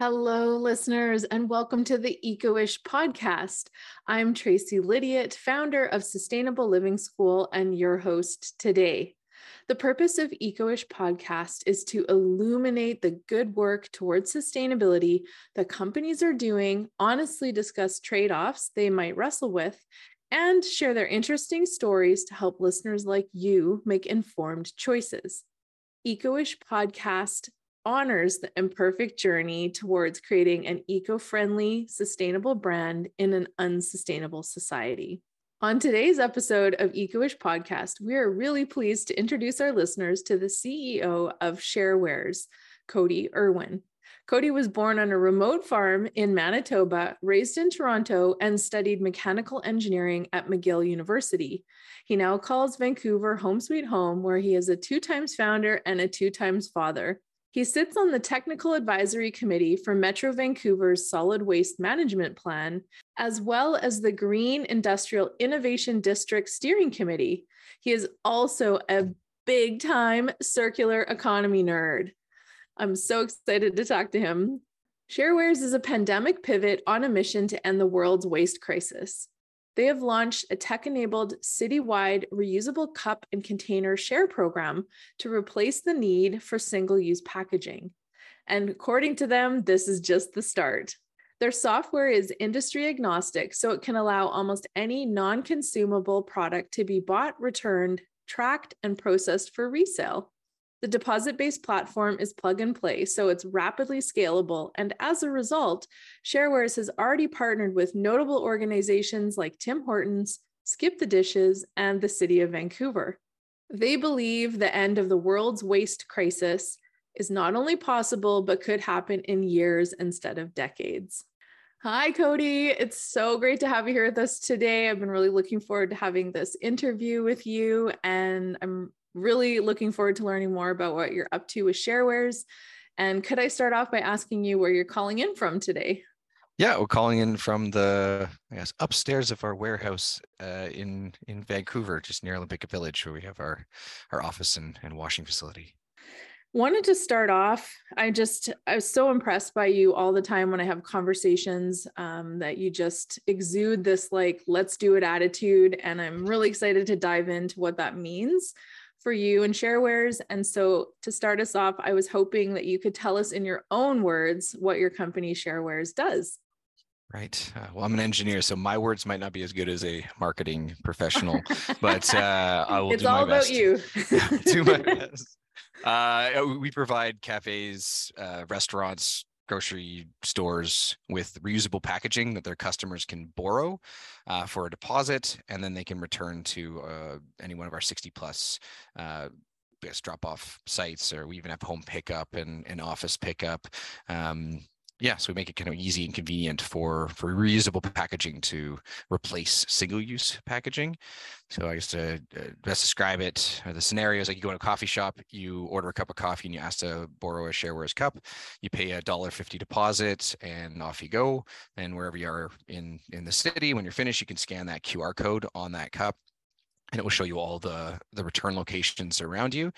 Hello, listeners, and welcome to the Eco-ish podcast. I'm Tracy Lydiot, founder of Sustainable Living School, and your host today. The purpose of Eco-ish podcast is to illuminate the good work towards sustainability that companies are doing, honestly discuss trade-offs they might wrestle with, and share their interesting stories to help listeners like you make informed choices. Eco-ish podcast honors the imperfect journey towards creating an eco friendly, sustainable brand in an unsustainable society. On today's episode of Eco-ish Podcast, we are really pleased to introduce our listeners to the CEO of Sharewares, Cody Irwin. Cody was born on a remote farm in Manitoba, raised in Toronto, and studied mechanical engineering at McGill University. He now calls Vancouver home sweet home, where he is a two times founder and a two times father. He sits on the technical advisory committee for Metro Vancouver's solid waste management plan, as well as the Green Industrial Innovation District Steering Committee. He is also a big time circular economy nerd. I'm so excited to talk to him. Sharewares is a pandemic pivot on a mission to end the world's waste crisis. They have launched a tech enabled citywide reusable cup and container share program to replace the need for single use packaging. And according to them, this is just the start. Their software is industry agnostic, so it can allow almost any non consumable product to be bought, returned, tracked, and processed for resale. The deposit based platform is plug and play, so it's rapidly scalable. And as a result, Sharewares has already partnered with notable organizations like Tim Hortons, Skip the Dishes, and the City of Vancouver. They believe the end of the world's waste crisis is not only possible, but could happen in years instead of decades. Hi, Cody. It's so great to have you here with us today. I've been really looking forward to having this interview with you, and I'm really looking forward to learning more about what you're up to with Sharewares. And could I start off by asking you where you're calling in from today? Yeah, we're calling in from the I guess upstairs of our warehouse uh, in in Vancouver, just near Olympic Village, where we have our our office and, and washing facility. Wanted to start off. I just I was so impressed by you all the time when I have conversations um, that you just exude this like let's do it attitude, and I'm really excited to dive into what that means for you and sharewares. And so to start us off, I was hoping that you could tell us in your own words what your company sharewares does. Right. Uh, well, I'm an engineer, so my words might not be as good as a marketing professional, but uh, I will it's do all my about best. you. do my best. Uh, we provide cafes, uh, restaurants, grocery stores with reusable packaging that their customers can borrow uh, for a deposit, and then they can return to uh, any one of our 60 plus uh, drop off sites, or we even have home pickup and, and office pickup. Um, yeah, so we make it kind of easy and convenient for for reusable packaging to replace single-use packaging. So I guess to uh, best describe it, uh, the scenario is like you go to a coffee shop, you order a cup of coffee, and you ask to borrow a Sharewares cup. You pay a dollar fifty deposit, and off you go. And wherever you are in in the city, when you're finished, you can scan that QR code on that cup and it will show you all the the return locations around you.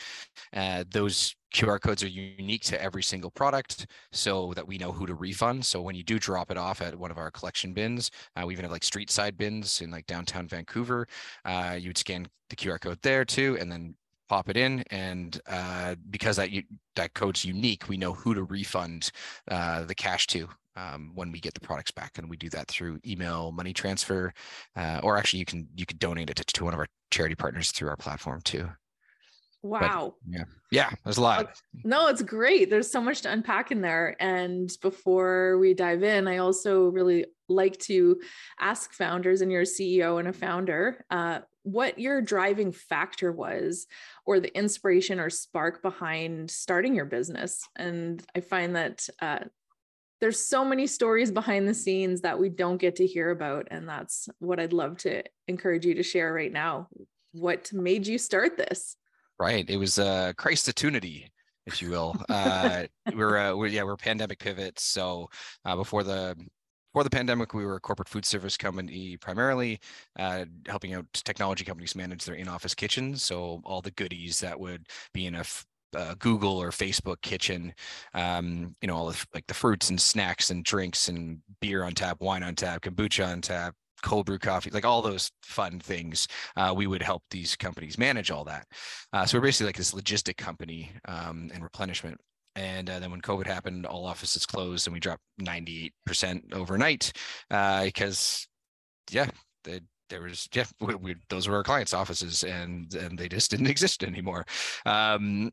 Uh, those QR codes are unique to every single product so that we know who to refund. So when you do drop it off at one of our collection bins, uh, we even have like street side bins in like downtown Vancouver. Uh, you would scan the QR code there too, and then pop it in and uh, because that that code's unique we know who to refund uh, the cash to um, when we get the products back and we do that through email money transfer uh, or actually you can you can donate it to, to one of our charity partners through our platform too. Wow. but, yeah yeah there's a lot. No it's great. There's so much to unpack in there. And before we dive in i also really like to ask founders and you're a ceo and a founder uh, what your driving factor was or the inspiration or spark behind starting your business. And i find that uh, there's so many stories behind the scenes that we don't get to hear about and that's what i'd love to encourage you to share right now what made you start this right it was a uh, christotunity if you will uh we're, uh, we're yeah we're pandemic pivots so uh, before the before the pandemic, we were a corporate food service company primarily, uh, helping out technology companies manage their in-office kitchens. So all the goodies that would be in a uh, Google or Facebook kitchen, um, you know, all the like the fruits and snacks and drinks and beer on tap, wine on tap, kombucha on tap, cold brew coffee, like all those fun things. Uh, we would help these companies manage all that. Uh, so we're basically like this logistic company um, and replenishment. And uh, then when COVID happened, all offices closed and we dropped 98% overnight uh, because, yeah, the there was yeah we, we, those were our clients offices and and they just didn't exist anymore. Um,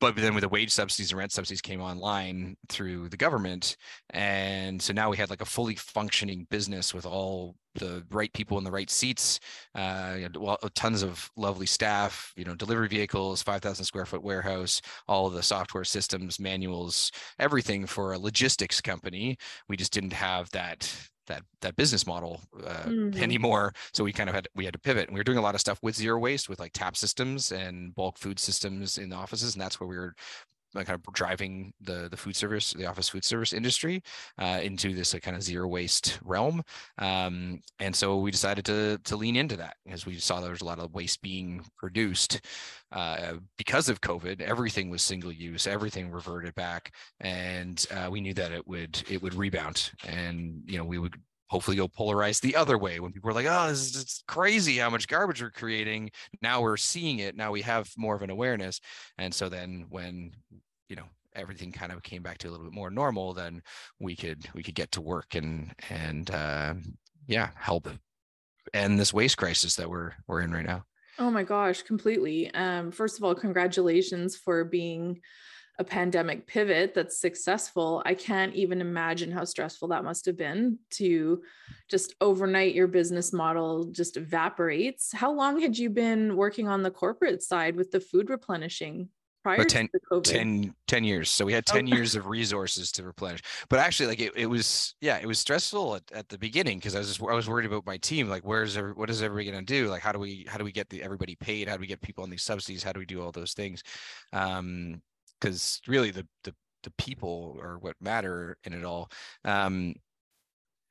but then with the wage subsidies and rent subsidies came online through the government and so now we had like a fully functioning business with all the right people in the right seats uh, well, tons of lovely staff you know delivery vehicles 5000 square foot warehouse all of the software systems manuals everything for a logistics company. We just didn't have that that that business model uh, mm-hmm. anymore. So we kind of had we had to pivot, and we were doing a lot of stuff with zero waste, with like tap systems and bulk food systems in the offices, and that's where we were kind of driving the the food service, the office food service industry uh, into this uh, kind of zero waste realm. Um, and so we decided to to lean into that because we saw there was a lot of waste being produced uh, because of COVID. Everything was single use, everything reverted back, and uh, we knew that it would it would rebound, and you know we would hopefully go polarize the other way when people are like, oh, this is crazy how much garbage we're creating. Now we're seeing it. Now we have more of an awareness. And so then when you know everything kind of came back to a little bit more normal, then we could we could get to work and and uh, yeah, help end this waste crisis that we're we're in right now. Oh my gosh, completely. Um, first of all, congratulations for being a pandemic pivot that's successful. I can't even imagine how stressful that must have been to just overnight your business model just evaporates. How long had you been working on the corporate side with the food replenishing? Prior 10, 10, 10, years. So we had 10 oh. years of resources to replenish. But actually, like it, it was, yeah, it was stressful at, at the beginning because I was just, I was worried about my team. Like, where's every, what is everybody going to do? Like, how do we, how do we get the, everybody paid? How do we get people on these subsidies? How do we do all those things? Um, because really the, the, the people are what matter in it all. Um,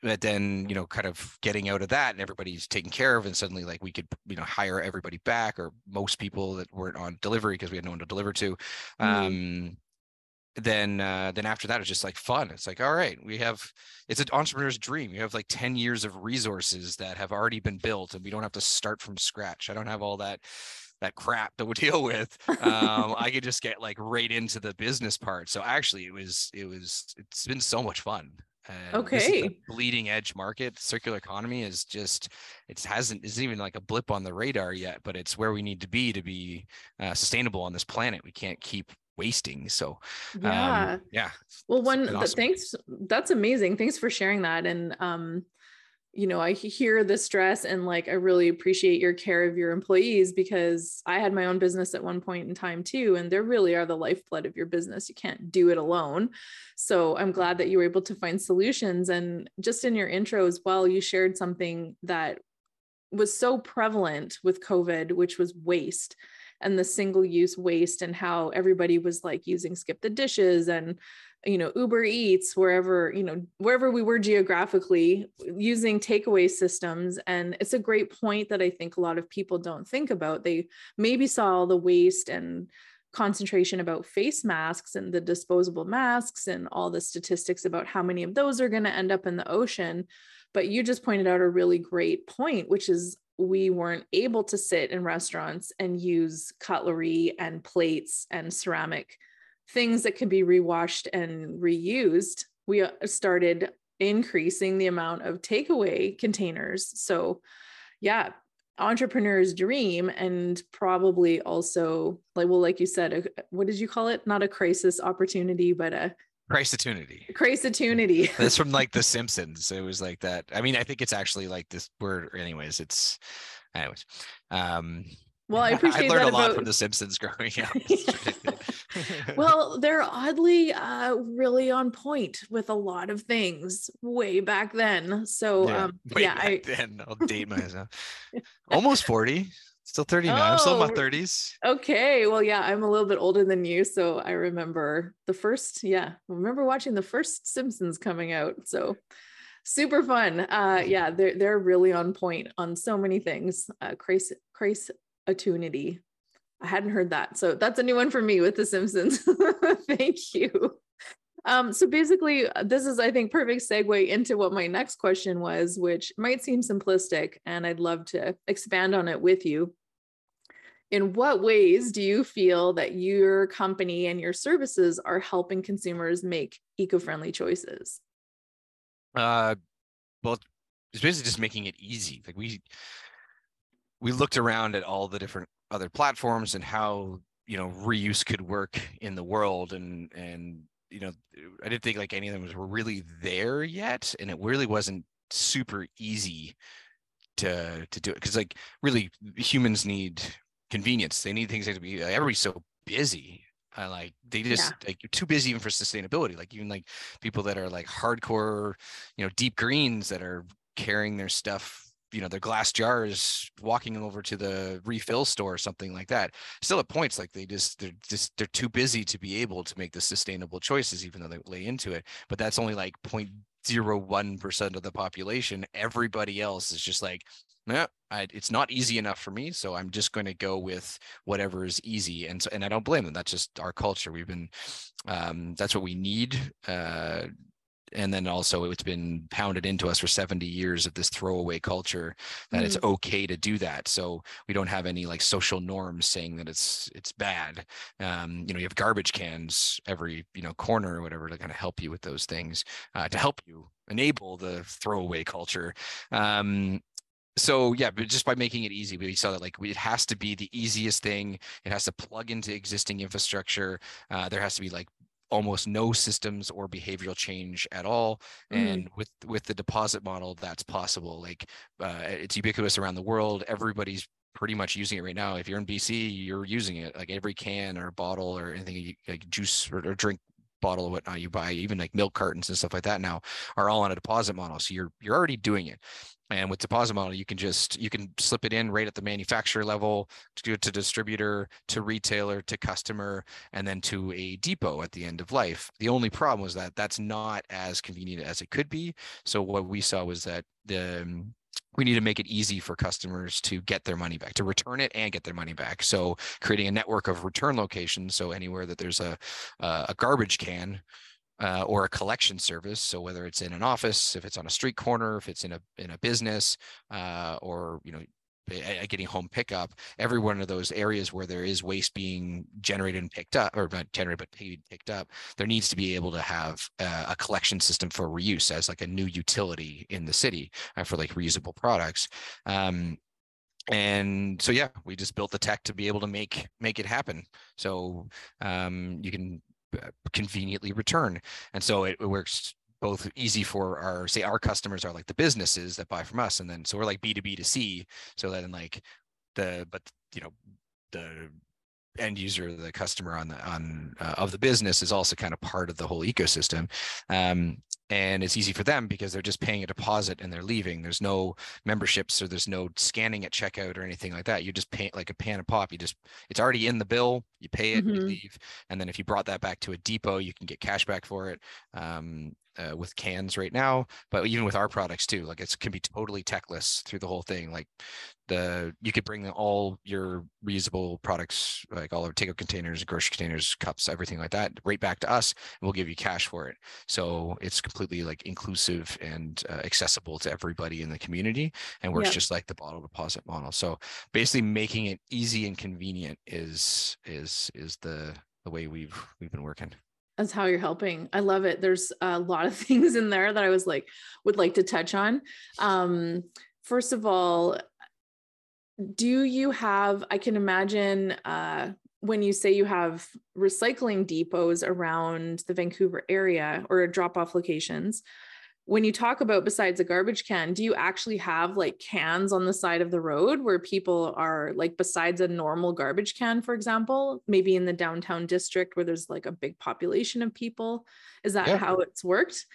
but then you know kind of getting out of that and everybody's taken care of and suddenly like we could you know hire everybody back or most people that weren't on delivery because we had no one to deliver to mm-hmm. um then uh then after that it's just like fun. It's like all right we have it's an entrepreneur's dream. You have like 10 years of resources that have already been built and we don't have to start from scratch. I don't have all that that crap to deal with. Um i could just get like right into the business part. So actually it was it was it's been so much fun and okay. bleeding edge market. Circular economy is just it hasn't isn't even like a blip on the radar yet, but it's where we need to be to be uh, sustainable on this planet. We can't keep wasting. So yeah, um, yeah. Well, one awesome. thanks. That's amazing. Thanks for sharing that. And um, you know, I hear the stress and like I really appreciate your care of your employees because I had my own business at one point in time too. And they really are the lifeblood of your business. You can't do it alone. So I'm glad that you were able to find solutions. And just in your intro as well, you shared something that was so prevalent with COVID, which was waste and the single use waste and how everybody was like using skip the dishes and you know uber eats wherever you know wherever we were geographically using takeaway systems and it's a great point that i think a lot of people don't think about. They maybe saw all the waste and concentration about face masks and the disposable masks and all the statistics about how many of those are going to end up in the ocean but you just pointed out a really great point which is we weren't able to sit in restaurants and use cutlery and plates and ceramic things that could be rewashed and reused, we uh, started increasing the amount of takeaway containers. So, yeah, entrepreneur's dream and probably also like well like you said a, what did you call it not a crisis opportunity but a Christotunity. Christotunity. That's from like The Simpsons. It was like that. I mean, I think it's actually like this word. Anyways, it's anyways. Um, Well, I appreciate I learned that a lot from The Simpsons growing up. well, they're oddly uh, really on point with a lot of things way back then. So yeah, um, yeah I then I'll date myself. Almost 40. Still 39. Oh, I'm still in my 30s. Okay. Well, yeah, I'm a little bit older than you. So I remember the first, yeah, I remember watching the first Simpsons coming out. So super fun. Uh yeah, they're they're really on point on so many things. Uh Christ Christ attunity. I hadn't heard that. So that's a new one for me with The Simpsons. Thank you. Um, so basically, this is, I think, perfect segue into what my next question was, which might seem simplistic, and I'd love to expand on it with you. In what ways do you feel that your company and your services are helping consumers make eco-friendly choices? Uh, well, it's basically just making it easy. Like we we looked around at all the different other platforms and how you know reuse could work in the world. And and you know i didn't think like any of them was really there yet. And it really wasn't super easy to to do it. Because like really humans need convenience. They need things to be like, everybody's so busy. Uh, like they just yeah. like you're too busy even for sustainability. Like even like people that are like hardcore you know deep greens that are carrying their stuff you know their glass jars walking over to the refill store or something like that still at points like they just they're just they're too busy to be able to make the sustainable choices even though they lay into it but that's only like 0.01% of the population everybody else is just like yeah, it's not easy enough for me, so I'm just going to go with whatever is easy, and so, and I don't blame them. That's just our culture. We've been, um, that's what we need. Uh, and then also it's been pounded into us for 70 years of this throwaway culture that mm-hmm. it's okay to do that. So we don't have any like social norms saying that it's it's bad. Um, you know you have garbage cans every you know corner or whatever to kind of help you with those things uh, to help you enable the throwaway culture. Um, so yeah but just by making it easy we saw that like it has to be the easiest thing. It has to plug into existing infrastructure. Uh, there has to be like almost no systems or behavioral change at all mm-hmm. and with with the deposit model that's possible like uh, it's ubiquitous around the world everybody's pretty much using it right now if you're in bc you're using it like every can or bottle or anything like juice or, or drink bottle or whatnot you buy even like milk cartons and stuff like that now are all on a deposit model so you're you're already doing it and with deposit model, you can just you can slip it in right at the manufacturer level to to distributor, to retailer, to customer, and then to a depot at the end of life. The only problem was that that's not as convenient as it could be. So what we saw was that the um, we need to make it easy for customers to get their money back, to return it and get their money back. So creating a network of return locations. So anywhere that there's a a garbage can, uh, or a collection service. So whether it's in an office, if it's on a street corner, if it's in a in a business, uh, or you know getting home pickup, every one of those areas where there is waste being generated and picked up, or not generated but paid picked up, there needs to be able to have a, a collection system for reuse as like a new utility in the city uh, for like reusable products. Um, and so yeah we just built the tech to be able to make make it happen so um, you can uh, Uh, conveniently return. And so it, it works both easy for our say our customers are like the businesses that buy from us and then so we're like b2b to c so that in like the but you know the end user the customer on the on uh, of the business is also kind of part of the whole ecosystem. Um, and it's easy for them because they're just paying a deposit and they're leaving. There's no memberships or there's no scanning at checkout or anything like that. You just pay like a pan of pop. You just it's already in the bill. You pay it mm-hmm. you leave. And then if you brought that back to a depot you can get cash back for it. Um, uh, with cans right now, but even with our products too, like it can be totally techless through the whole thing. Like the you could bring all your reusable products, like all our takeout containers, grocery containers, cups, everything like that, right back to us, and we'll give you cash for it. So it's completely like inclusive and uh, accessible to everybody in the community, and works just like the bottle deposit model. So basically, making it easy and convenient is is is the the way we've we've been working that's how you're helping. I love it. There's a lot of things in there that I was like, would like to touch on. Um, first of all, do you have, I can imagine uh, when you say you have recycling depots around the Vancouver area or drop off locations, when you talk about besides a garbage can, do you actually have like cans on the side of the road where people are like besides a normal garbage can, for example, maybe in the downtown district where there's like a big population of people? Is that yeah. how it's worked?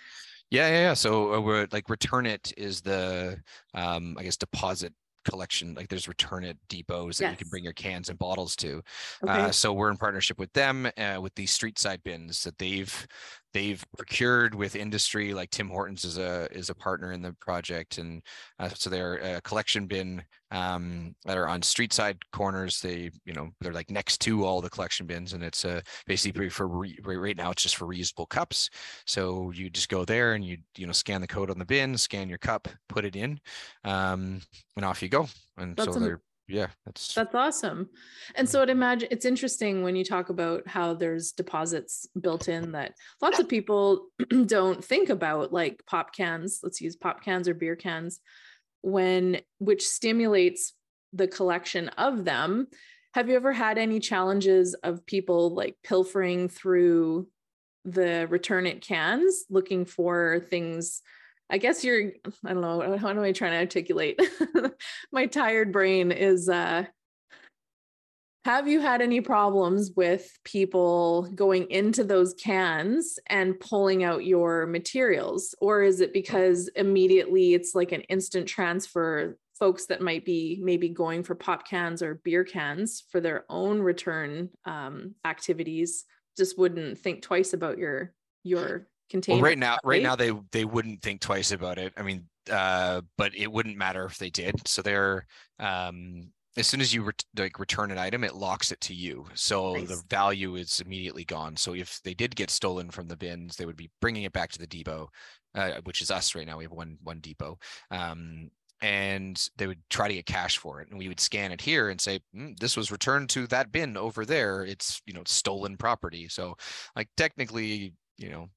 Yeah, yeah, yeah. So uh, we're like Return-It is the um, I guess deposit collection like there's Return-It depots that yes. you can bring your cans and bottles to okay. uh, so we're in partnership with them uh, with these street side bins that they've they've procured with industry like tim hortons is a is a partner in the project and uh, so they're a collection bin um, that are on street side corners. They you know they're like next to all the collection bins and it's uh, basically for re- right now it's just for reusable cups. So you just go there and you you know scan the code on the bin scan your cup put it in um, and off you go. And That's so they're yeah that's that's awesome. And mm-hmm. so it imagine it's interesting when you talk about how there's deposits built in that lots of people don't think about like pop cans let's use pop cans or beer cans when which stimulates the collection of them. Have you ever had any challenges of people like pilfering through the Return-It cans looking for things I guess you're, I don't know, how am I trying to articulate? My tired brain is, uh, have you had any problems with people going into those cans and pulling out your materials? Or is it because immediately it's like an instant transfer? Folks that might be maybe going for pop cans or beer cans for their own return um, activities just wouldn't think twice about your your container. Well, right now, right now they they wouldn't think twice about it. I mean, uh, but it wouldn't matter if they did. So they're um, as soon as you re- like return an item, it locks it to you. So nice. the value is immediately gone. So if they did get stolen from the bins, they would be bringing it back to the depot, uh, which is us right now. We have one one depot. Um, and they would try to get cash for it and we would scan it here and say mm, this was returned to that bin over there it's you know stolen property so like technically you know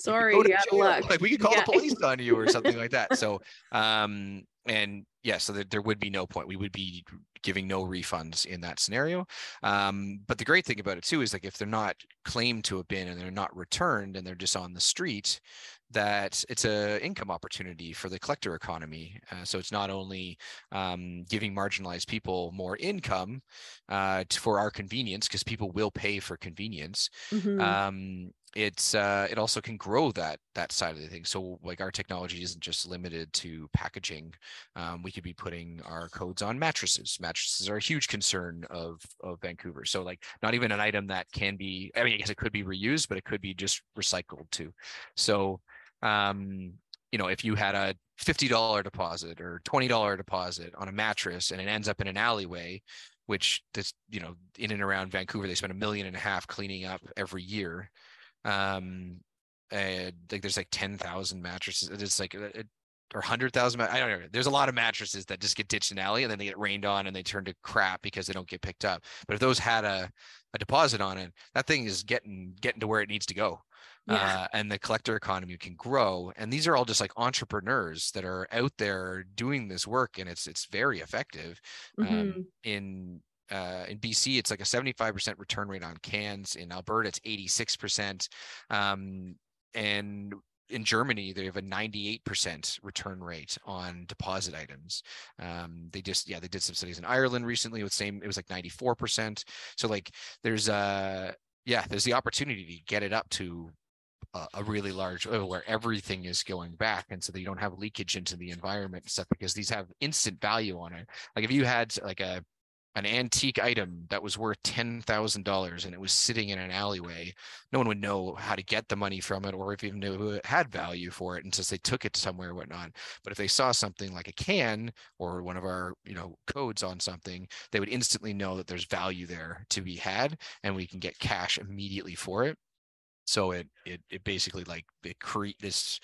sorry out luck. like we could call yeah. the police on you or something like that so um and yeah so there, there would be no point we would be giving no refunds in that scenario um but the great thing about it too is like if they're not claimed to have been and they're not returned and they're just on the street that it's a income opportunity for the collector economy. Uh, so it's not only um, giving marginalized people more income uh, for our convenience, because people will pay for convenience. Mm-hmm. Um, it's uh, it also can grow that that side of the thing. So like our technology isn't just limited to packaging. Um, we could be putting our codes on mattresses. Mattresses are a huge concern of of Vancouver. So like not even an item that can be. I mean, I guess it could be reused, but it could be just recycled too. So um, you know, if you had a $50 deposit or $20 deposit on a mattress and it ends up in an alleyway, which this, you know, in and around Vancouver, they spend a million and a half cleaning up every year. Um, and like there's like 10,000 mattresses. It's like, uh, it, or 100,000. I don't know. There's a lot of mattresses that just get ditched in alley and then they get rained on and they turn to crap because they don't get picked up. But if those had a, a deposit on it, that thing is getting, getting to where it needs to go yeah. uh, and the collector economy can grow. And these are all just like entrepreneurs that are out there doing this work, and it's it's very effective. Um, mm-hmm. Um, in uh, in BC, it's like a 75% return rate on cans. In Alberta, it's 86%. Um, and in Germany, they have a 98% return rate on deposit items. Um, they just, yeah, they did some studies in Ireland recently with same, it was like 94%. So like there's a, uh, yeah, there's the opportunity to get it up to a, really large where everything is going back and so that you don't have leakage into the environment and stuff because these have instant value on it like if you had like a an antique item that was worth $10,000 and it was sitting in an alleyway, no one would know how to get the money from it or if even knew it had value for it. And since they took it somewhere or whatnot. But if they saw something like a can or one of our, you know, codes on something, they would instantly know that there's value there to be had and we can get cash immediately for it so it it it basically like it create this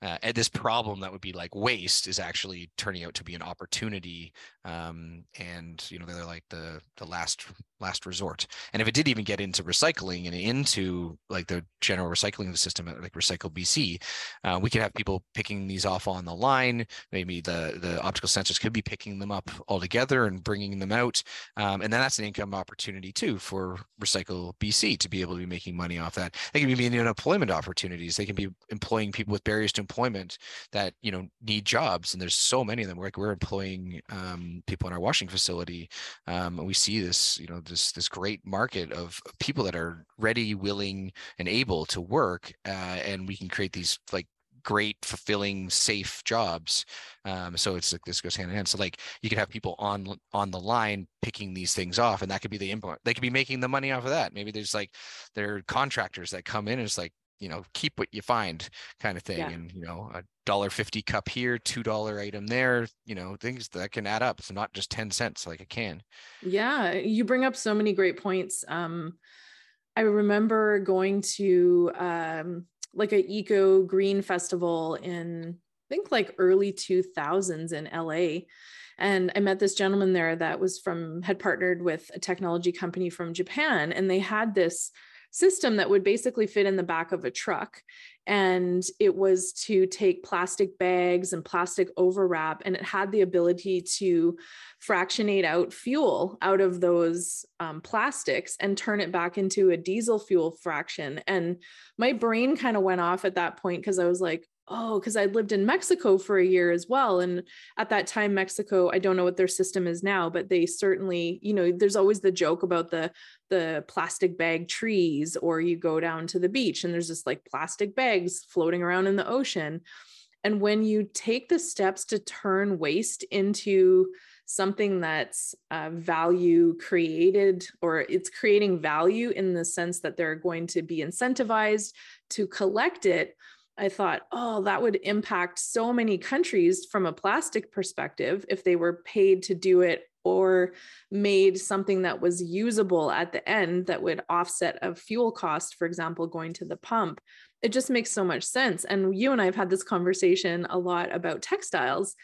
uh, and this problem that would be like waste is actually turning out to be an opportunity um, and you know they're like the the last last resort. And if it did even get into recycling and into like the general recycling system like recycle bc uh, we could have people picking these off on the line. Maybe the the optical sensors could be picking them up all together and bringing them out um, and then that's an income opportunity too for recycle bc to be able to be making money off that. They can be in employment opportunities. They can be employing people with barriers to employment that you know need jobs and there's so many of them. Like we're employing um, people in our washing facility um, and we see this you know this this great market of, of people that are ready willing and able to work uh, and we can create these like great fulfilling safe jobs um, so it's like this goes hand in hand. So like you could have people on on the line picking these things off and that could be the implement they could be making the money off of that. Maybe there's like there are contractors that come in and it's like you know keep what you find kind of thing yeah. and you know a dollar 50 cup here two dollar item there you know things that can add up so not just 10 cents like a can yeah you bring up so many great points um i remember going to um like a eco green festival in I think like early 2000s in LA and I met this gentleman there that was from had partnered with a technology company from Japan and they had this system that would basically fit in the back of a truck. And it was to take plastic bags and plastic overwrap, and it had the ability to fractionate out fuel out of those um, plastics and turn it back into a diesel fuel fraction. And my brain kind of went off at that point because I was like, oh, because I lived in Mexico for a year as well. And at that time, Mexico, I don't know what their system is now, but they certainly, you know, there's always the joke about the the plastic bag trees, or you go down to the beach and there's just like plastic bags floating around in the ocean. And when you take the steps to turn waste into something that's uh, value created or it's creating value in the sense that they're going to be incentivized to collect it I thought, oh, that would impact so many countries from a plastic perspective if they were paid to do it or made something that was usable at the end that would offset a fuel cost, for example, going to the pump. It just makes so much sense. And you and I have had this conversation a lot about textiles,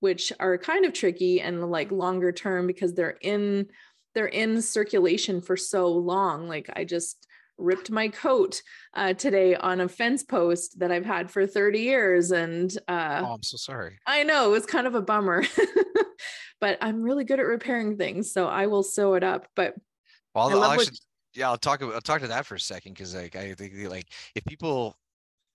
which are kind of tricky and like longer term because they're in they're in circulation for so long. Like I just ripped my coat uh, today on a fence post that I've had for 30 years. And uh, oh, I'm so sorry. I know it was kind of a bummer, but I'm really good at repairing things. So I will sew it up. But well, I'll, I'll actually, yeah, I'll talk, I'll talk to that for a second. Cause like, I think like if people,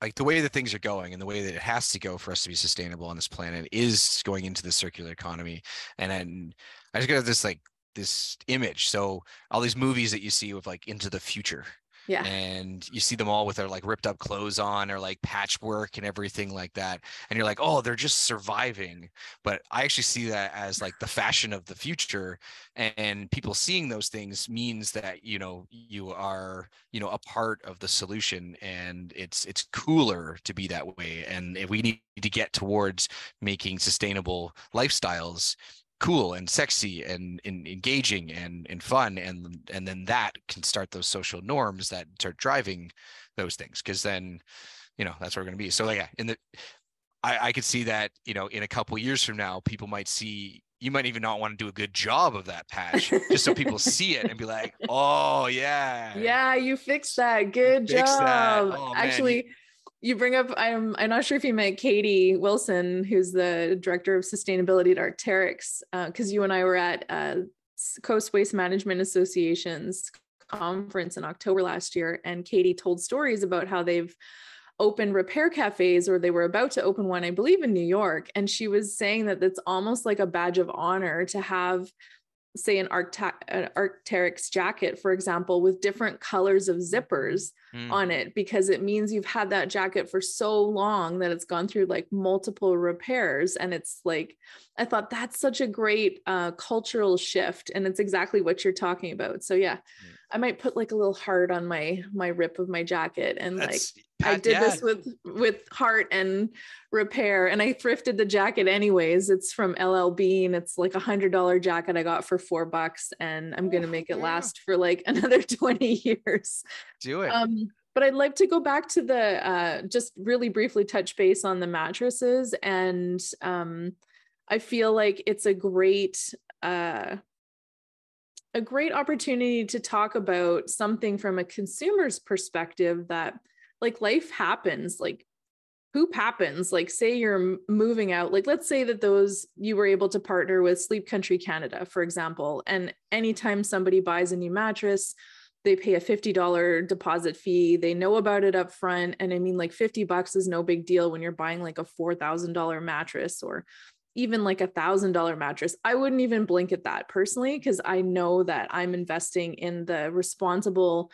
like the way that things are going and the way that it has to go for us to be sustainable on this planet is going into the circular economy. And then I just got this like this image. So all these movies that you see with like into the future, yeah. And you see them all with their like ripped up clothes on or like patchwork and everything like that. And you're like, oh, they're just surviving. But I actually see that as like the fashion of the future. And people seeing those things means that, you know, you are, you know, a part of the solution and it's it's cooler to be that way. And if we need to get towards making sustainable lifestyles, cool and sexy and, and engaging and, and fun and and then that can start those social norms that start driving those things because then you know that's where we're going to be. So like yeah in the I, I could see that you know in a couple years from now people might see you might even not want to do a good job of that patch just so people see it and be like oh yeah. Yeah you fixed that. Good job that. Oh, actually you bring up i'm i'm not sure if you met katie wilson who's the director of sustainability at Arc'teryx because uh, you and i were at uh, coast waste management association's conference in october last year and katie told stories about how they've opened repair cafes or they were about to open one i believe in new york and she was saying that it's almost like a badge of honor to have say an, Arcta- an Arc'teryx jacket, for example, with different colors of zippers mm. on it, because it means you've had that jacket for so long that it's gone through like multiple repairs. And it's like, I thought that's such a great uh, cultural shift. And it's exactly what you're talking about. So yeah, mm. I might put like a little heart on my my rip of my jacket and that's, like I did yeah. this with with heart and repair and I thrifted the jacket anyways. It's from LL Bean. It's like a hundred dollar jacket I got for four bucks and I'm gonna make it last for like another 20 years. Do it. Um, but I'd like to go back to the uh, just really briefly touch base on the mattresses and um, I feel like it's a great uh, a great opportunity to talk about something from a consumer's perspective that like life happens like poop happens like say you're moving out like let's say that those you were able to partner with sleep country canada for example and anytime somebody buys a new mattress they pay a $50 deposit fee. They know about it up front. And I mean, like 50 bucks is no big deal when you're buying like a $4,000 mattress or even like a thousand dollar mattress. I wouldn't even blink at that personally, because I know that I'm investing in the responsible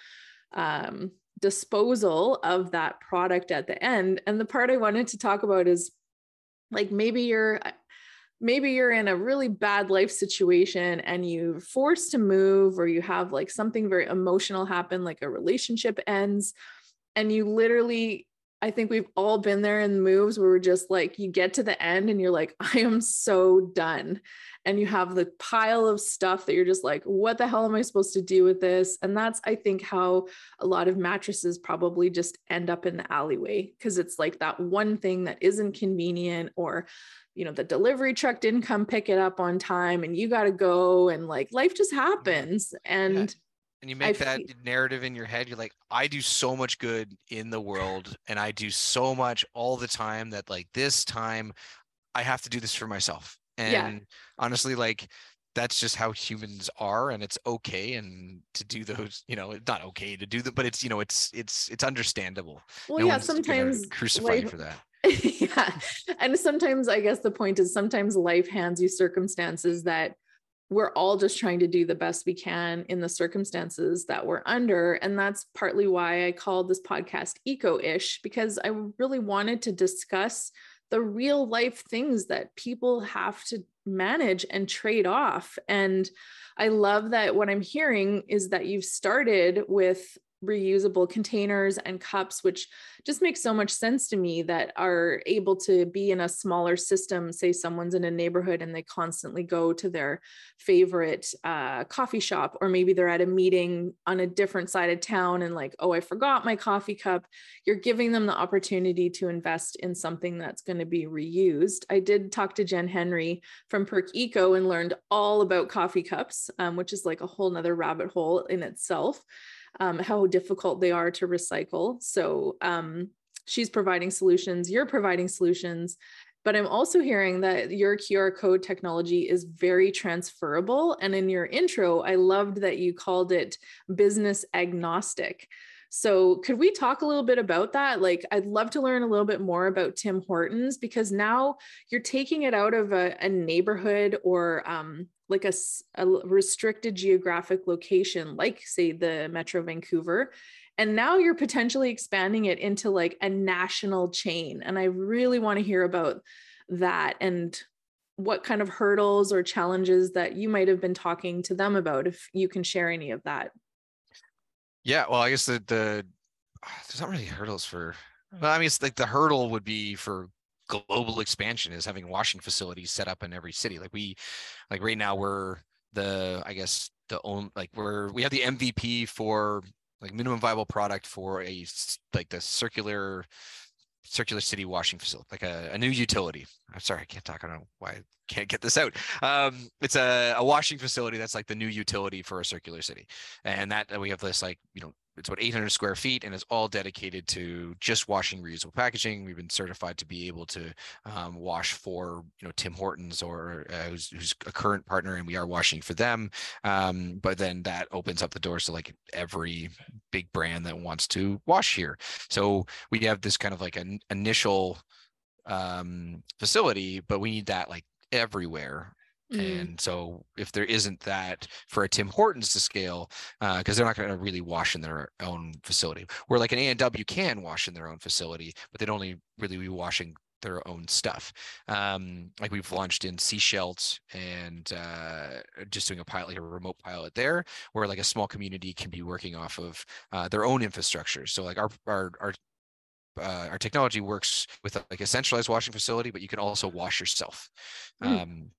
um, disposal of that product at the end. And the part I wanted to talk about is like maybe you're maybe you're in a really bad life situation and you're forced to move or you have like something very emotional happen like a relationship ends and you literally I think we've all been there in moves where we're just like, you get to the end and you're like, I am so done. And you have the pile of stuff that you're just like, what the hell am I supposed to do with this? And that's, I think, how a lot of mattresses probably just end up in the alleyway because it's like that one thing that isn't convenient or you know the delivery truck didn't come pick it up on time and you got to go and like life just happens and yeah. And you make I that feel- narrative in your head you're like i do so much good in the world and i do so much all the time that like this time i have to do this for myself and yeah. honestly like that's just how humans are and it's okay and to do those you know it's not okay to do that but it's you know it's it's it's understandable well no yeah sometimes crucify life, for that yeah. And sometimes I guess the point is sometimes life hands you circumstances that we're all just trying to do the best we can in the circumstances that we're under. And that's partly why I called this podcast Eco ish, because I really wanted to discuss the real life things that people have to manage and trade off. And I love that what I'm hearing is that you've started with reusable containers and cups, which just makes so much sense to me that are able to be in a smaller system. Say someone's in a neighborhood and they constantly go to their favorite uh, coffee shop, or maybe they're at a meeting on a different side of town and like, oh, I forgot my coffee cup. You're giving them the opportunity to invest in something that's going to be reused. I did talk to Jen Henry from Perk Eco and learned all about coffee cups, um, which is like a whole nother rabbit hole in itself um, how difficult they are to recycle. So um, she's providing solutions, you're providing solutions. But I'm also hearing that your QR code technology is very transferable. And in your intro, I loved that you called it business agnostic. So, could we talk a little bit about that? Like, I'd love to learn a little bit more about Tim Hortons because now you're taking it out of a, a neighborhood or um, like a, a restricted geographic location, like, say, the Metro Vancouver. And now you're potentially expanding it into like a national chain. And I really want to hear about that and what kind of hurdles or challenges that you might have been talking to them about, if you can share any of that. Yeah, well, I guess the the there's not really hurdles for. Well, I mean, it's like the hurdle would be for global expansion is having washing facilities set up in every city. Like we, like right now we're the I guess the own like we're we have the MVP for like minimum viable product for a like the circular circular city washing facility, like a, a new utility. I'm sorry, I can't talk. I don't know why I can't get this out. Um, it's a, a washing facility that's like the new utility for a circular city. And that we have this like, you know, it's about 800 square feet and it's all dedicated to just washing reusable packaging. We've been certified to be able to um, wash for you know Tim Hortons or uh, who's, who's, a current partner, and we are washing for them. Um, but then that opens up the doors to like every big brand that wants to wash here. So we have this kind of like an initial um, facility, but we need that like everywhere Mm. And so if there isn't that for a Tim Hortons to scale, because uh, they're not going to really wash in their own facility, where like an A&W can wash in their own facility, but they'd only really be washing their own stuff. Um, like we've launched in Sechelt and uh, just doing a pilot, like a remote pilot there, where like a small community can be working off of uh, their own infrastructure. So like our our our uh, our technology works with like a centralized washing facility, but you can also wash yourself. Mm. Um,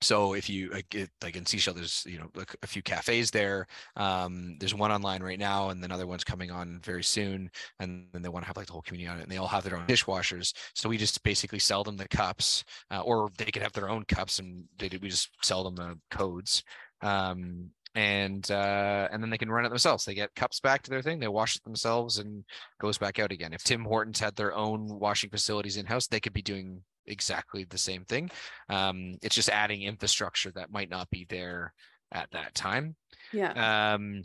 so if you like, in Sechelt there's you know like a few cafes there. Um, there's one online right now, and then another one's coming on very soon. And then they want to have like the whole community on it, and they all have their own dishwashers. So we just basically sell them the cups, uh, or they can have their own cups, and they we just sell them the codes. Um, and uh, and then they can run it themselves. They get cups back to their thing, they wash it themselves, and goes back out again. If Tim Hortons had their own washing facilities in house, they could be doing exactly the same thing. Um, it's just adding infrastructure that might not be there at that time. Yeah. Um,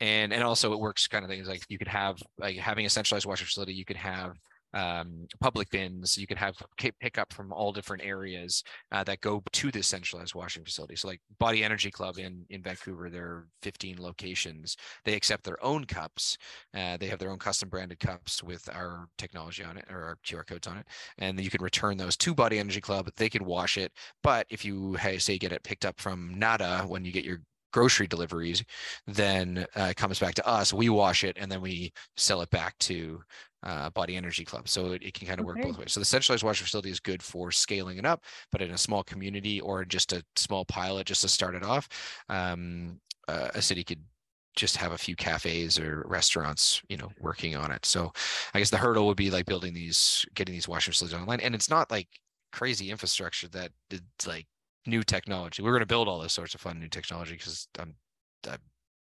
and and also it works kind of things like you could have like having a centralized washer facility you could have um, public bins. You can have pick up from all different areas uh, that go to this centralized washing facility. So, like Body Energy Club in in Vancouver, there are 15 locations. They accept their own cups. Uh, they have their own custom branded cups with our technology on it or our QR codes on it, and you can return those to Body Energy Club. They can wash it, but if you hey, say get it picked up from Nada when you get your grocery deliveries, then uh, comes back to us. We wash it and then we sell it back to uh, Body Energy Club. So it, it can kind of work both ways. So the centralized wash facility is good for scaling it up, but in a small community or just a small pilot just to start it off, um, uh, a city could just have a few cafes or restaurants, you know, working on it. So I guess the hurdle would be like building these, getting these washing facilities online. And it's not like crazy infrastructure that did like new technology. We're going to build all this sorts of fun new technology because I'm, I'm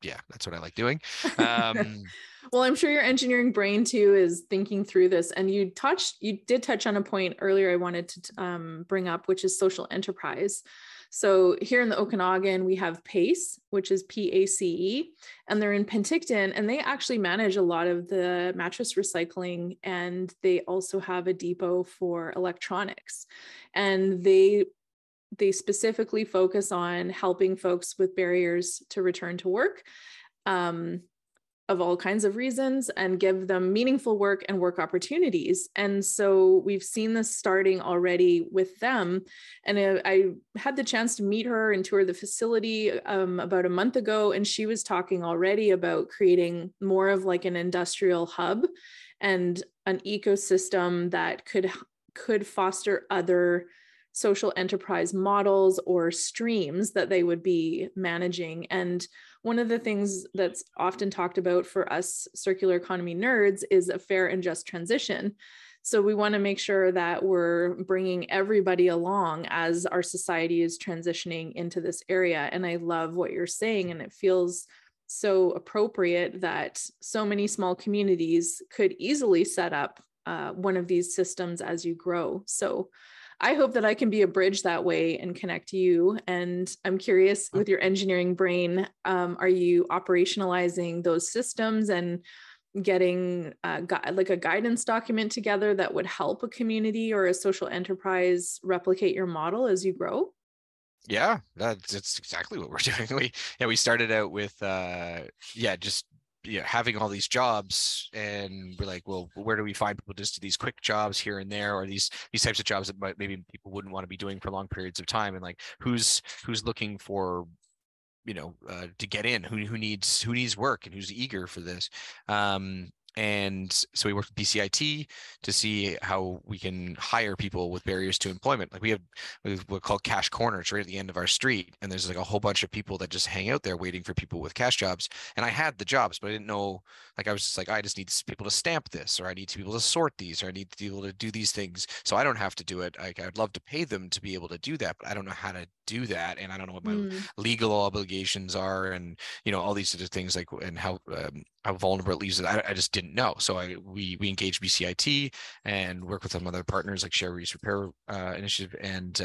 yeah, that's what I like doing. Um, well, I'm sure your engineering brain too is thinking through this. And you touched, you did touch on a point earlier I wanted to um, bring up, which is social enterprise. So here in the Okanagan, we have PACE, which is P A C E, and they're in Penticton, and they actually manage a lot of the mattress recycling, and they also have a depot for electronics, and they they specifically focus on helping folks with barriers to return to work um, of all kinds of reasons and give them meaningful work and work opportunities. And so we've seen this starting already with them. And I, I had the chance to meet her and tour the facility um, about a month ago. And she was talking already about creating more of like an industrial hub and an ecosystem that could could foster other social enterprise models or streams that they would be managing. And one of the things that's often talked about for us circular economy nerds is a fair and just transition. So we want to make sure that we're bringing everybody along as our society is transitioning into this area. And I love what you're saying, and it feels so appropriate that so many small communities could easily set up uh, one of these systems as you grow. So I hope that I can be a bridge that way and connect you. And I'm curious with your engineering brain, um, are you operationalizing those systems and getting uh, like a guidance document together that would help a community or a social enterprise replicate your model as you grow? Yeah, that's, that's exactly what we're doing. We yeah we started out with uh yeah just you know, having all these jobs and we're like well where do we find people just do these quick jobs here and there or these these types of jobs that might, maybe people wouldn't want to be doing for long periods of time? And like who's who's looking for you know uh, to get in? Who who needs who needs work and who's eager for this? Um and so we worked with BCIT to see how we can hire people with barriers to employment. Like we have what called cash corners right at the end of our street, and there's like a whole bunch of people that just hang out there waiting for people with cash jobs. And I had the jobs, but I didn't know. Like I was just like, I just need people to stamp this, or I need people to sort these, or I need people to do these things. So I don't have to do it. Like I'd love to pay them to be able to do that, but I don't know how to do that, and I don't know what my mm. legal obligations are, and you know all these sort of things like and how um, how vulnerable it leaves it. I, I just didn't know. So I we we engaged BCIT and work with some other partners like Share Reuse Repair uh, Initiative and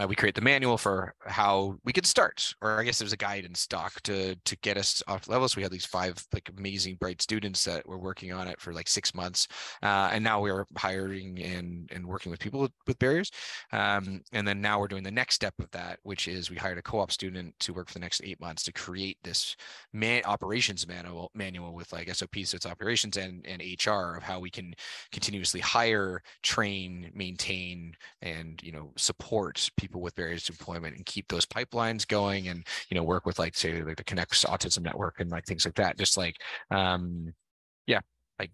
uh, we create the manual for how we could start, or I guess there's a guidance doc to to get us off levels. We had these five like amazing bright students that were working on it for like six months, uh, and now we're hiring and and working with people with, with barriers. Um, and then now we're doing the next step of that, which is we hired a co-op student to work for the next eight months to create this man operations manual manual with like SOPs, so it's operations and and HR of how we can continuously hire, train, maintain, and you know support people people with barriers to employment and keep those pipelines going and you know work with like say like the Canucks Autism Network and like things like that just like um yeah like,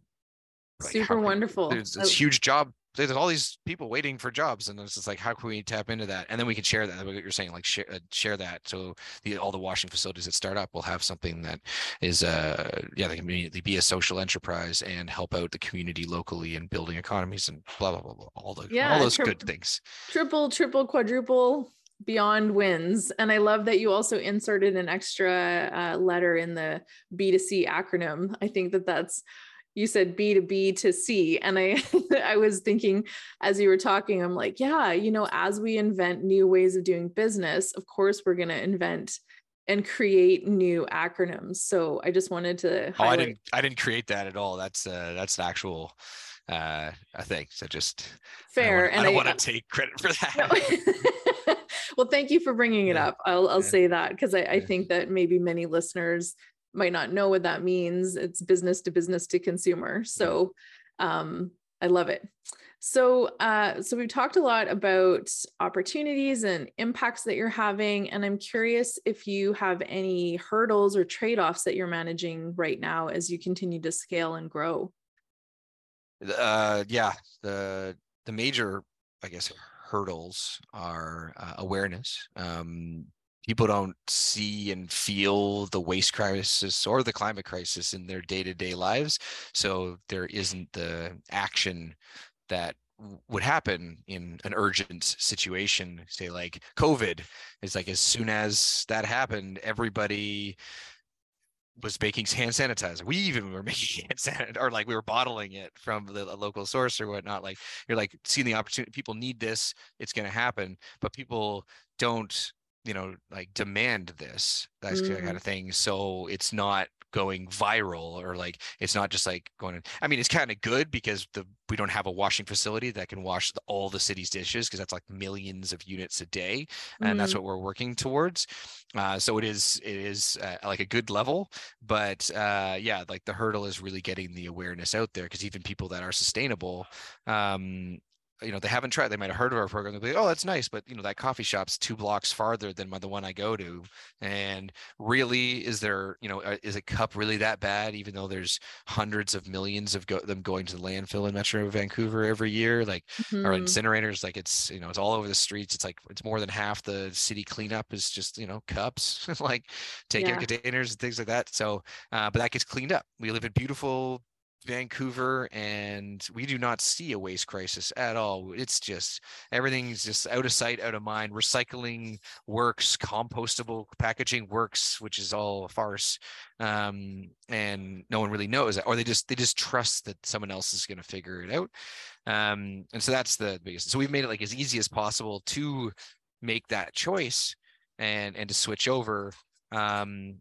like super wonderful. there's this huge job there's all these people waiting for jobs and it's just like how can we tap into that? And then we can share that what you're saying like share, uh, share that. So the all the washing facilities that start up will have something that is uh yeah they can immediately be a social enterprise and help out the community locally and building economies and blah blah blah, blah all the yeah, all those tri- good things. triple triple quadruple beyond wins. And i love that you also inserted an extra uh, letter in the b2c acronym. I think that that's you said B to B to C. And I, I was thinking as you were talking, I'm like, yeah, you know, as we invent new ways of doing business, of course, we're going to invent and create new acronyms. So I just wanted to. Highlight- oh, I didn't. I didn't create that at all. That's uh, that's an actual uh, I think so. Just fair, I don't wanna, and I, don't want to take credit for that. No. well, thank you for bringing it yeah. up. I'll I'll yeah. say that because I, I yeah. think that maybe many listeners might not know what that means. It's business to business to consumer. So um, I love it. So, uh, so we've talked a lot about opportunities and impacts that you're having, and I'm curious if you have any hurdles or trade-offs that you're managing right now as you continue to scale and grow. Uh, yeah, the the major, I guess, hurdles are uh, awareness. Um, people don't see and feel the waste crisis or the climate crisis in their day-to-day lives so there isn't the action that would happen in an urgent situation say like covid is like as soon as that happened everybody was making hand sanitizer. We even were making hand sanitizer, or like we were bottling it from the local source or whatnot. Like you're like seeing the opportunity. People need this. It's going to happen, but people don't you know like demand this that mm. kind of thing so it's not going viral or like it's not just like going i mean it's kind of good because the we don't have a washing facility that can wash the, all the city's dishes because that's like millions of units a day and mm. that's what we're working towards uh, so it is it is uh, like a good level but uh, yeah like the hurdle is really getting the awareness out there because even people that are sustainable um, you know they haven't tried they might have heard of our program they'll be like, oh that's nice but you know that coffee shop's two blocks farther than the one i go to and really is there you know uh, is a cup really that bad even though there's hundreds of millions of go- them going to the landfill in metro vancouver every year like mm-hmm. or incinerators like it's you know it's all over the streets it's like it's more than half the city cleanup is just you know cups like takeout yeah. containers and things like that so uh, but that gets cleaned up we live in beautiful Vancouver and we do not see a waste crisis at all. It's just everything's just out of sight, out of mind. Recycling works, compostable packaging works, which is all a farce. Um, and no one really knows that, or they just they just trust that someone else is going to figure it out. Um, and so that's the biggest. So we've made it like as easy as possible to make that choice and and to switch over um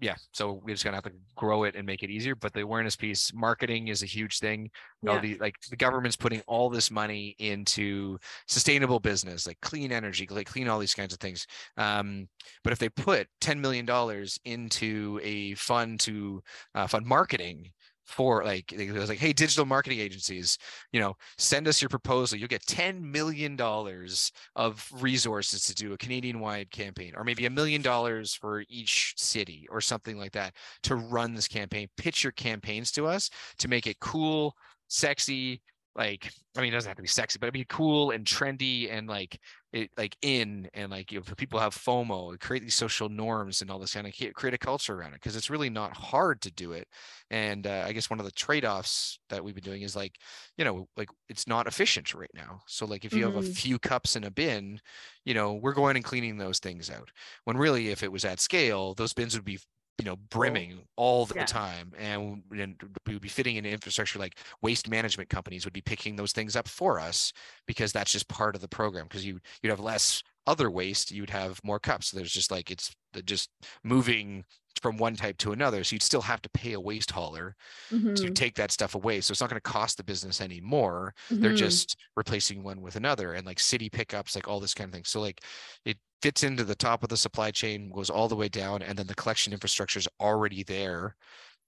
yeah, so we're just gonna have to grow it and make it easier. But the awareness piece, marketing is a huge thing. You know, the like the government's putting all this money into sustainable business, like clean energy, like clean all these kinds of things. Um, but if they put ten million dollars into a fund to uh, fund marketing, for like it was like hey digital marketing agencies you know send us your proposal you'll get 10 million dollars of resources to do a canadian wide campaign or maybe a million dollars for each city or something like that to run this campaign. Pitch your campaigns to us to make it cool sexy like I mean, it doesn't have to be sexy, but it'd be cool and trendy and like it like in and like you know people have FOMO, and create these social norms and all this kind of create a culture around it because it's really not hard to do it. And uh, I guess one of the trade offs that we've been doing is like, you know, like it's not efficient right now. So like if you mm-hmm. have a mm-hmm. few cups in a bin, you know, we're going and cleaning those things out. When really, if it was at scale, those bins would be you know brimming all the yeah. time and, and we would be fitting in infrastructure like waste management companies would be picking those things up for us because that's just part of the program because you you'd have less other waste you'd have more cups so there's just like it's just moving from one type to another so you'd still have to pay a waste hauler mm-hmm. to take that stuff away so it's not going to cost the business anymore mm-hmm. they're just replacing one with another and like city pickups like all this kind of thing so like it fits into the top of the supply chain, goes all the way down, and then the collection infrastructure is already there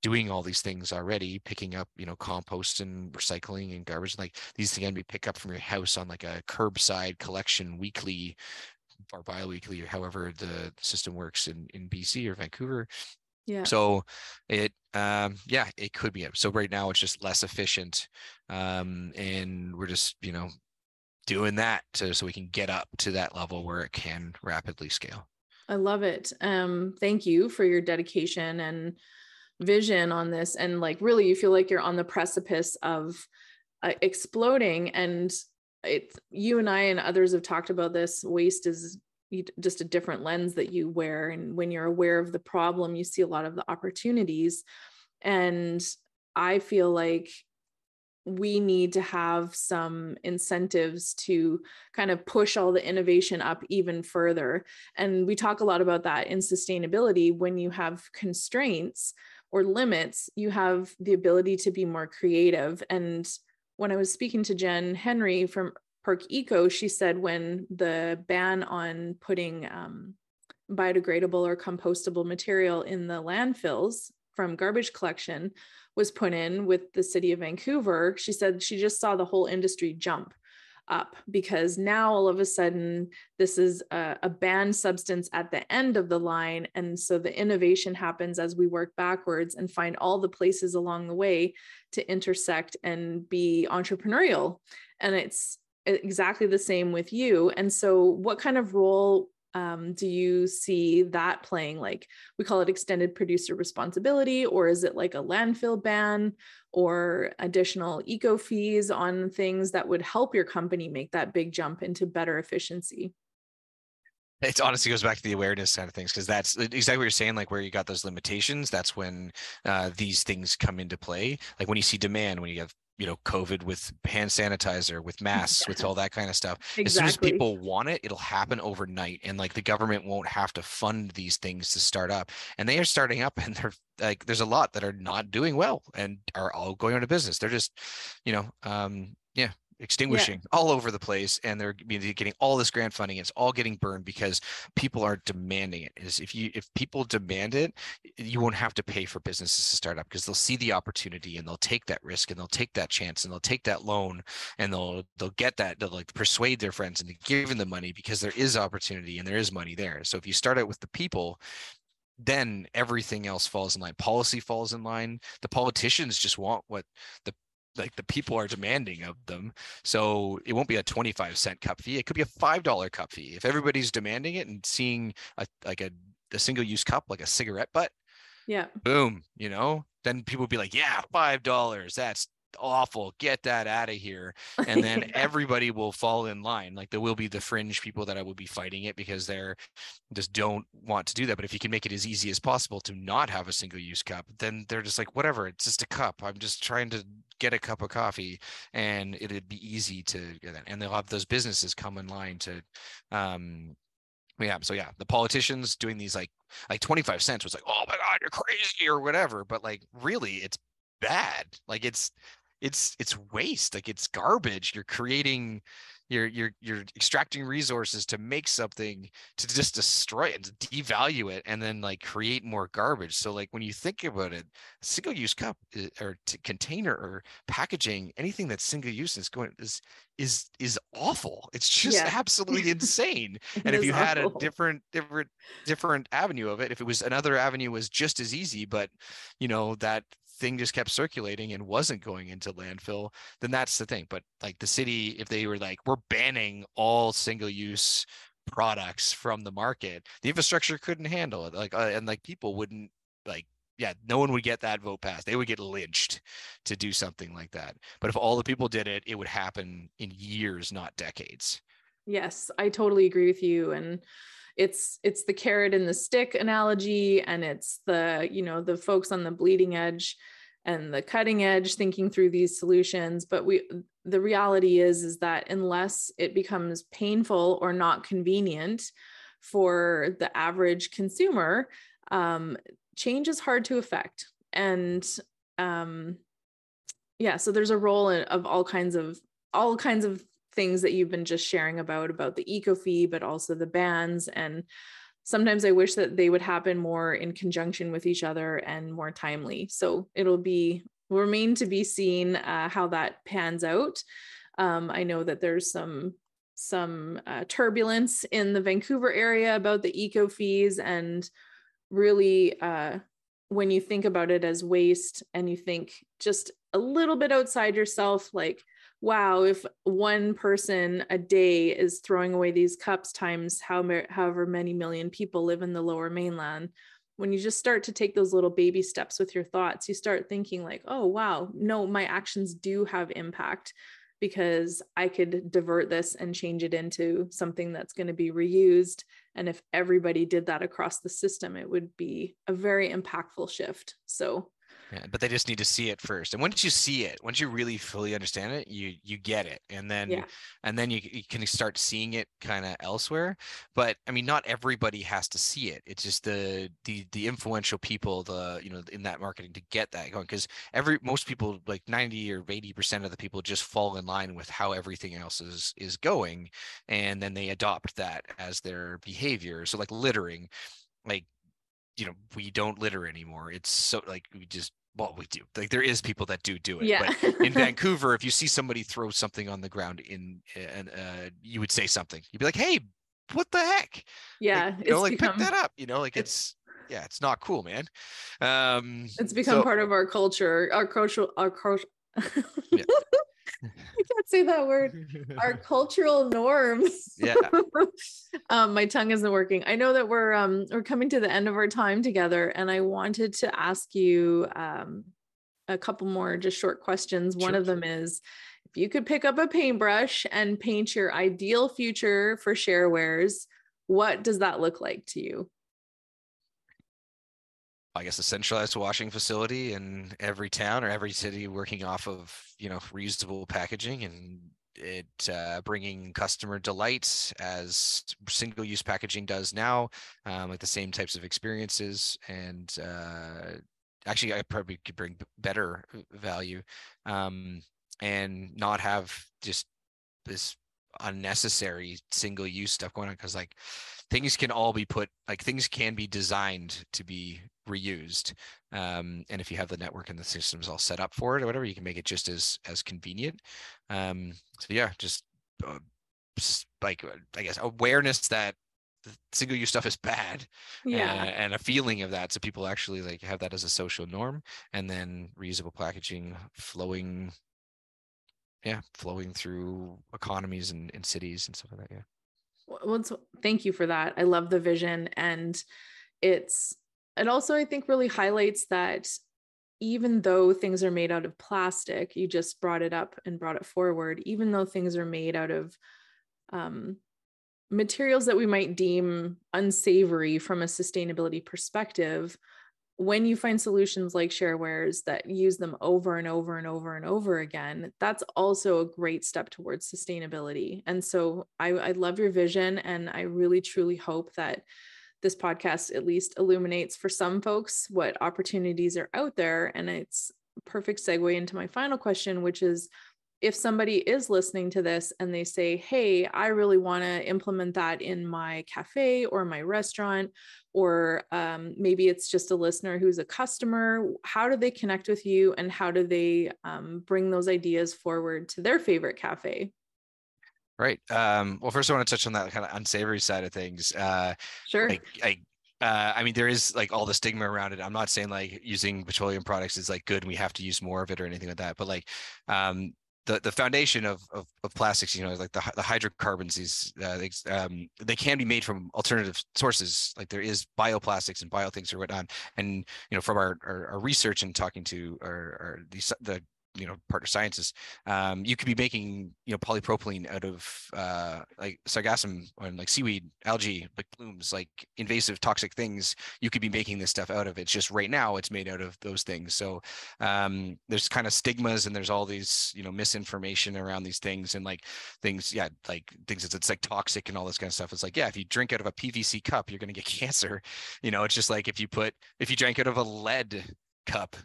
doing all these things already, picking up, you know, compost and recycling and garbage. Like these things can be picked up from your house on like a curbside collection weekly or bi-weekly, or however the system works in, in BC or Vancouver. Yeah. So it um yeah, it could be. So right now it's just less efficient. Um and we're just, you know, doing that to, so we can get up to that level where it can rapidly scale. I love it. Um, thank you for your dedication and vision on this. And like, really, you feel like you're on the precipice of uh, exploding. And it's you and I and others have talked about this. Waste is just a different lens that you wear. And when you're aware of the problem, you see a lot of the opportunities. And I feel like we need to have some incentives to kind of push all the innovation up even further. And we talk a lot about that in sustainability. When you have constraints or limits, you have the ability to be more creative. And when I was speaking to Jen Henry from Park Eco, she said when the ban on putting um, biodegradable or compostable material in the landfills from garbage collection was put in with the city of Vancouver, she said she just saw the whole industry jump up because now all of a sudden this is a, a, banned substance at the end of the line. And so the innovation happens as we work backwards and find all the places along the way to intersect and be entrepreneurial. And it's exactly the same with you. And so what kind of role um, do you see that playing like we call it extended producer responsibility or is it like a landfill ban or additional eco fees on things that would help your company make that big jump into better efficiency it honestly goes back to the awareness side of things because that's exactly what you're saying like where you got those limitations that's when uh, these things come into play. Like when you see demand when you have you know covid with hand sanitizer with masks with all that kind of stuff exactly. as soon as people want it it'll happen overnight and like the government won't have to fund these things to start up and they are starting up and they're like there's a lot that are not doing well and are all going out of business. They're just you know um yeah extinguishing yeah. all over the place and they're getting all this grant funding it's all getting burned because people are demanding it is if you if people demand it you won't have to pay for businesses to start up because they'll see the opportunity and they'll take that risk and they'll take that chance and they'll take that loan and they'll they'll get that they'll like persuade their friends into giving them the money because there is opportunity and there is money there so if you start out with the people then everything else falls in line policy falls in line the politicians just want what the like the people are demanding of them. So it won't be a 25 cent cup fee. It could be a $5 cup fee. If everybody's demanding it and seeing a like a, a single use cup, like a cigarette butt, yeah, boom, you know, then people would be like, yeah, $5. That's awful get that out of here and then yeah. everybody will fall in line like there will be the fringe people that i will be fighting it because they're just don't want to do that but if you can make it as easy as possible to not have a single use cup then they're just like whatever it's just a cup i'm just trying to get a cup of coffee and it'd be easy to get that and they'll have those businesses come in line to um yeah so yeah the politicians doing these like like 25 cents was like oh my god you're crazy or whatever but like really it's bad like it's it's it's waste like it's garbage you're creating you're you're you're extracting resources to make something to just destroy it to devalue it and then like create more garbage so like when you think about it single use cup eh, or container or packaging anything that's single use is going is is is awful it's just yeah. absolutely insane and if you awful. had a different different different avenue of it if it was another avenue was just as easy but you know that thing just kept circulating and wasn't going into landfill, then that's the thing. But like the city, if they were like, we're banning all single use products from the market, the infrastructure couldn't handle it. Like, uh, and like people wouldn't like, yeah, no one would get that vote passed. They would get lynched to do something like that. But if all the people did it, it would happen in years, not decades. Yes, I totally agree with you. And it's it's the carrot and the stick analogy and it's the you know the folks on the bleeding edge and the cutting edge thinking through these solutions. But we the reality is is that unless it becomes painful or not convenient for the average consumer um, change is hard to affect. And um, yeah so there's a role of all kinds of all kinds of things that you've been just sharing about about the eco fee but also the bans and sometimes i wish that they would happen more in conjunction with each other and more timely. So it'll be remain to be seen uh, how that pans out. Um, i know that there's some some uh, turbulence in the vancouver area about the eco fees and really uh, when you think about it as waste and you think just a little bit outside yourself like wow, if one person a day is throwing away these cups times how however many million people live in the lower mainland, when you just start to take those little baby steps with your thoughts, you start thinking like, oh wow, no, my actions do have impact because I could divert this and change it into something that's going to be reused. And if everybody did that across the system, it would be a very impactful shift. So Yeah, but they just need to see it first. And once you see it, once you really fully understand it, you you get it. And then Yeah. and then you, you can start seeing it kind of elsewhere. But I mean, not everybody has to see it. It's just the the the influential people, the you know, in that marketing to get that going. Because every most people, like 90 or 80 percent of the people just fall in line with how everything else is is going. And then they adopt that as their behavior. So like littering, like you know we don't litter anymore it's so like we just well we do like there is people that do do it Yeah. but in vancouver if you see somebody throw something on the ground in and uh you would say something you'd be like hey what the heck yeah. like, you know like become pick that up you know like it's- it's yeah it's not cool man um it's become so- part of our culture, our cultural our culture. Yeah. I can't say that word. Our cultural norms. Yeah. um, my tongue isn't working. I know that we're um we're coming to the end of our time together, and I wanted to ask you um a couple more just short questions. One of them is if you could pick up a paintbrush and paint your ideal future for sharewares, what does that look like to you? I guess a centralized washing facility in every town or every city working off of you know reusable packaging and it uh, bringing customer delight as single use packaging does now, um, like the same types of experiences and uh, actually I probably could bring better value um, and not have just this unnecessary single use stuff going on because like things can all be put like things can be designed to be reused um, and if you have the network and the systems all set up for it or whatever you can make it just as as convenient. Um, so yeah just uh, like uh, i guess awareness that single use stuff is bad Yeah. uh, and a feeling of that. So people actually like have that as a social norm and then reusable packaging flowing yeah flowing through economies and, and cities and stuff like that yeah. Well thank you for that. I love the vision and it's it also i think really highlights that even though things are made out of plastic you just brought it up and brought it forward even though things are made out of um, materials that we might deem unsavory from a sustainability perspective when you find solutions like sharewares that use them over and over and over and over again, that's also a great step towards sustainability. And so I, I love your vision, and I really truly hope that this podcast at least illuminates for some folks what opportunities are out there. And it's perfect segue into my final question, which is if somebody is listening to this and they say, Hey, I really want to implement that in my cafe or my restaurant, or um, maybe it's just a listener who's a customer, how do they connect with you and how do they um, bring those ideas forward to their favorite cafe? Right um well first i want to touch on that kind of unsavory side of things uh Sure. like I uh, I mean, there is like all the stigma around it. I'm not saying like using petroleum products is like good and we have to use more of it or anything like that. But like, um, the the foundation of of, of plastics, you know, like the the hydrocarbons, these uh, things, um, they can be made from alternative sources. Like there is bioplastics and bio things or whatnot. And you know, from our our, our research and talking to our, our the the you know partner scientists um, you could be making you know polypropylene out of uh, like sargassum and like seaweed algae like blooms like invasive toxic things you could be making this stuff out of. It's just right now it's made out of those things. So um, there's kind of stigmas and there's all these you know misinformation around these things and like things yeah like things it's, it's like toxic and all this kind of stuff. It's like yeah if you drink out of a pvc cup you're going to get cancer. You know it's just like if you put if you drank out of a lead cup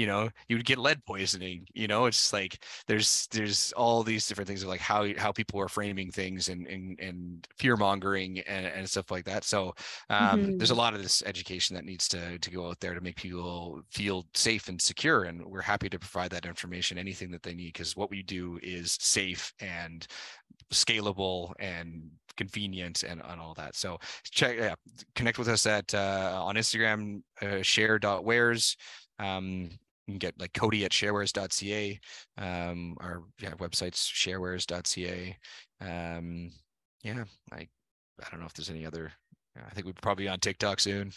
you know you would get lead poisoning you know it's like there's there's all these different things of like how how people are framing things and and, and fear mongering and, and stuff like that so um, there's a Mhm. lot of this education that needs to to go out there to make people feel safe and secure and we're happy to provide that information anything that they need because what we do is safe and scalable and convenient and, and all that so check yeah connect with us at uh, on instagram uh, share.wares um, you can get like Cody at sharewares.ca. Um, our yeah, website's sharewares.ca. Um, yeah, I I don't know if there's any other I think we're probably on TikTok soon.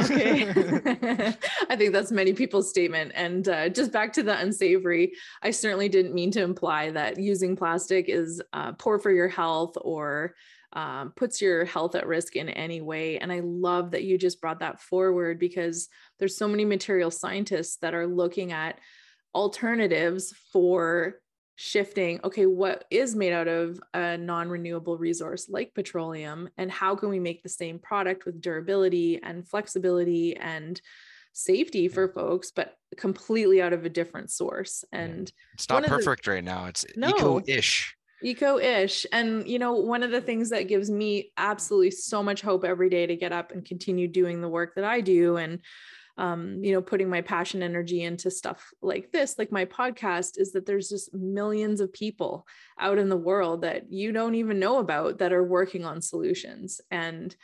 okay. I think that's many people's statement. And uh, just back to the unsavory, I certainly didn't mean to imply that using plastic is uh, poor for your health or um, puts your health at risk in any way. And I love that you just brought that forward because there's so many material scientists that are looking at alternatives for shifting okay what is made out of a non-renewable resource like petroleum and how can we make the same product with durability and flexibility and safety for folks but completely out of a different source? And it's not perfect the, right now. It's no, eco-ish eco-ish and you know one of the things that gives me absolutely so much hope every day to get up and continue doing the work that i do and um, you know, putting my passion energy into stuff like this, like my podcast, is that there's just millions of people out in the world that you don't even know about that are working on solutions. And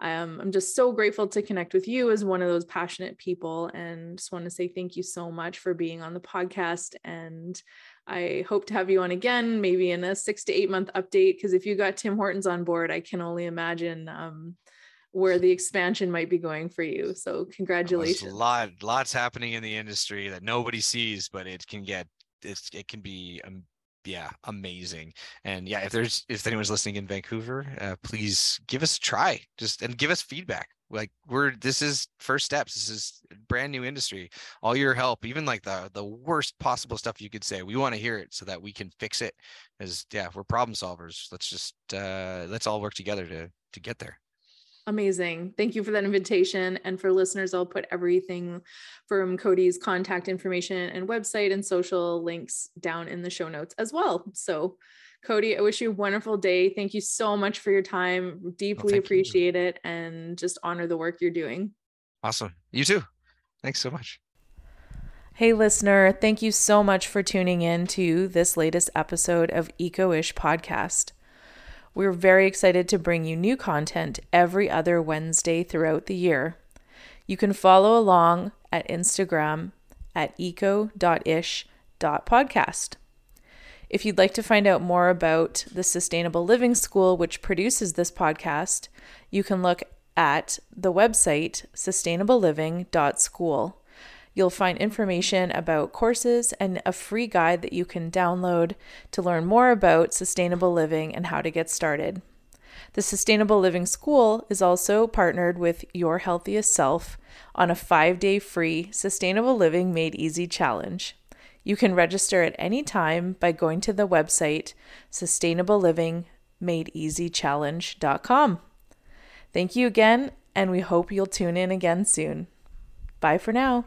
um, I'm just so grateful to connect with you as one of those passionate people. And just want to say thank you so much for being on the podcast. And I hope to have you on again, maybe in a six to eight month update. Because if you got Tim Hortons on board, I can only imagine um, where the expansion might be going for you. So congratulations. a lot, lots happening in the industry that nobody sees, but it can get it's it can be um, yeah amazing. And yeah if there's if anyone's listening in vancouver uh, please give us a try just and give us feedback. Like we're this is first steps this is brand new industry. All your help even like the the worst possible stuff you could say we want to hear it so that we can fix it. As yeah we're problem solvers. Let's just uh let's all work together to to get there Amazing. Thank you for that invitation. And for listeners, I'll put everything from Cody's contact information and website and social links down in the show notes as well. So, Cody, I wish you a wonderful day. Thank you so much for your time. Deeply well, appreciate you. it and just honor the work you're doing. Awesome. You too. Thanks so much. Hey, listener, thank you so much for tuning in to this latest episode of Eco-ish Podcast. We're very excited to bring you new content every other Wednesday throughout the year. You can follow along at Instagram at eco.ish.podcast. If you'd like to find out more about the Sustainable Living School, which produces this podcast, you can look at the website sustainableliving.school. You'll find information about courses and a free guide that you can download to learn more about sustainable living and how to get started. The Sustainable Living School is also partnered with Your Healthiest Self on a five day free Sustainable Living Made Easy challenge. You can register at any time by going to the website sustainablelivingmadeeasychallenge.com. Thank you again, and we hope you'll tune in again soon. Bye for now.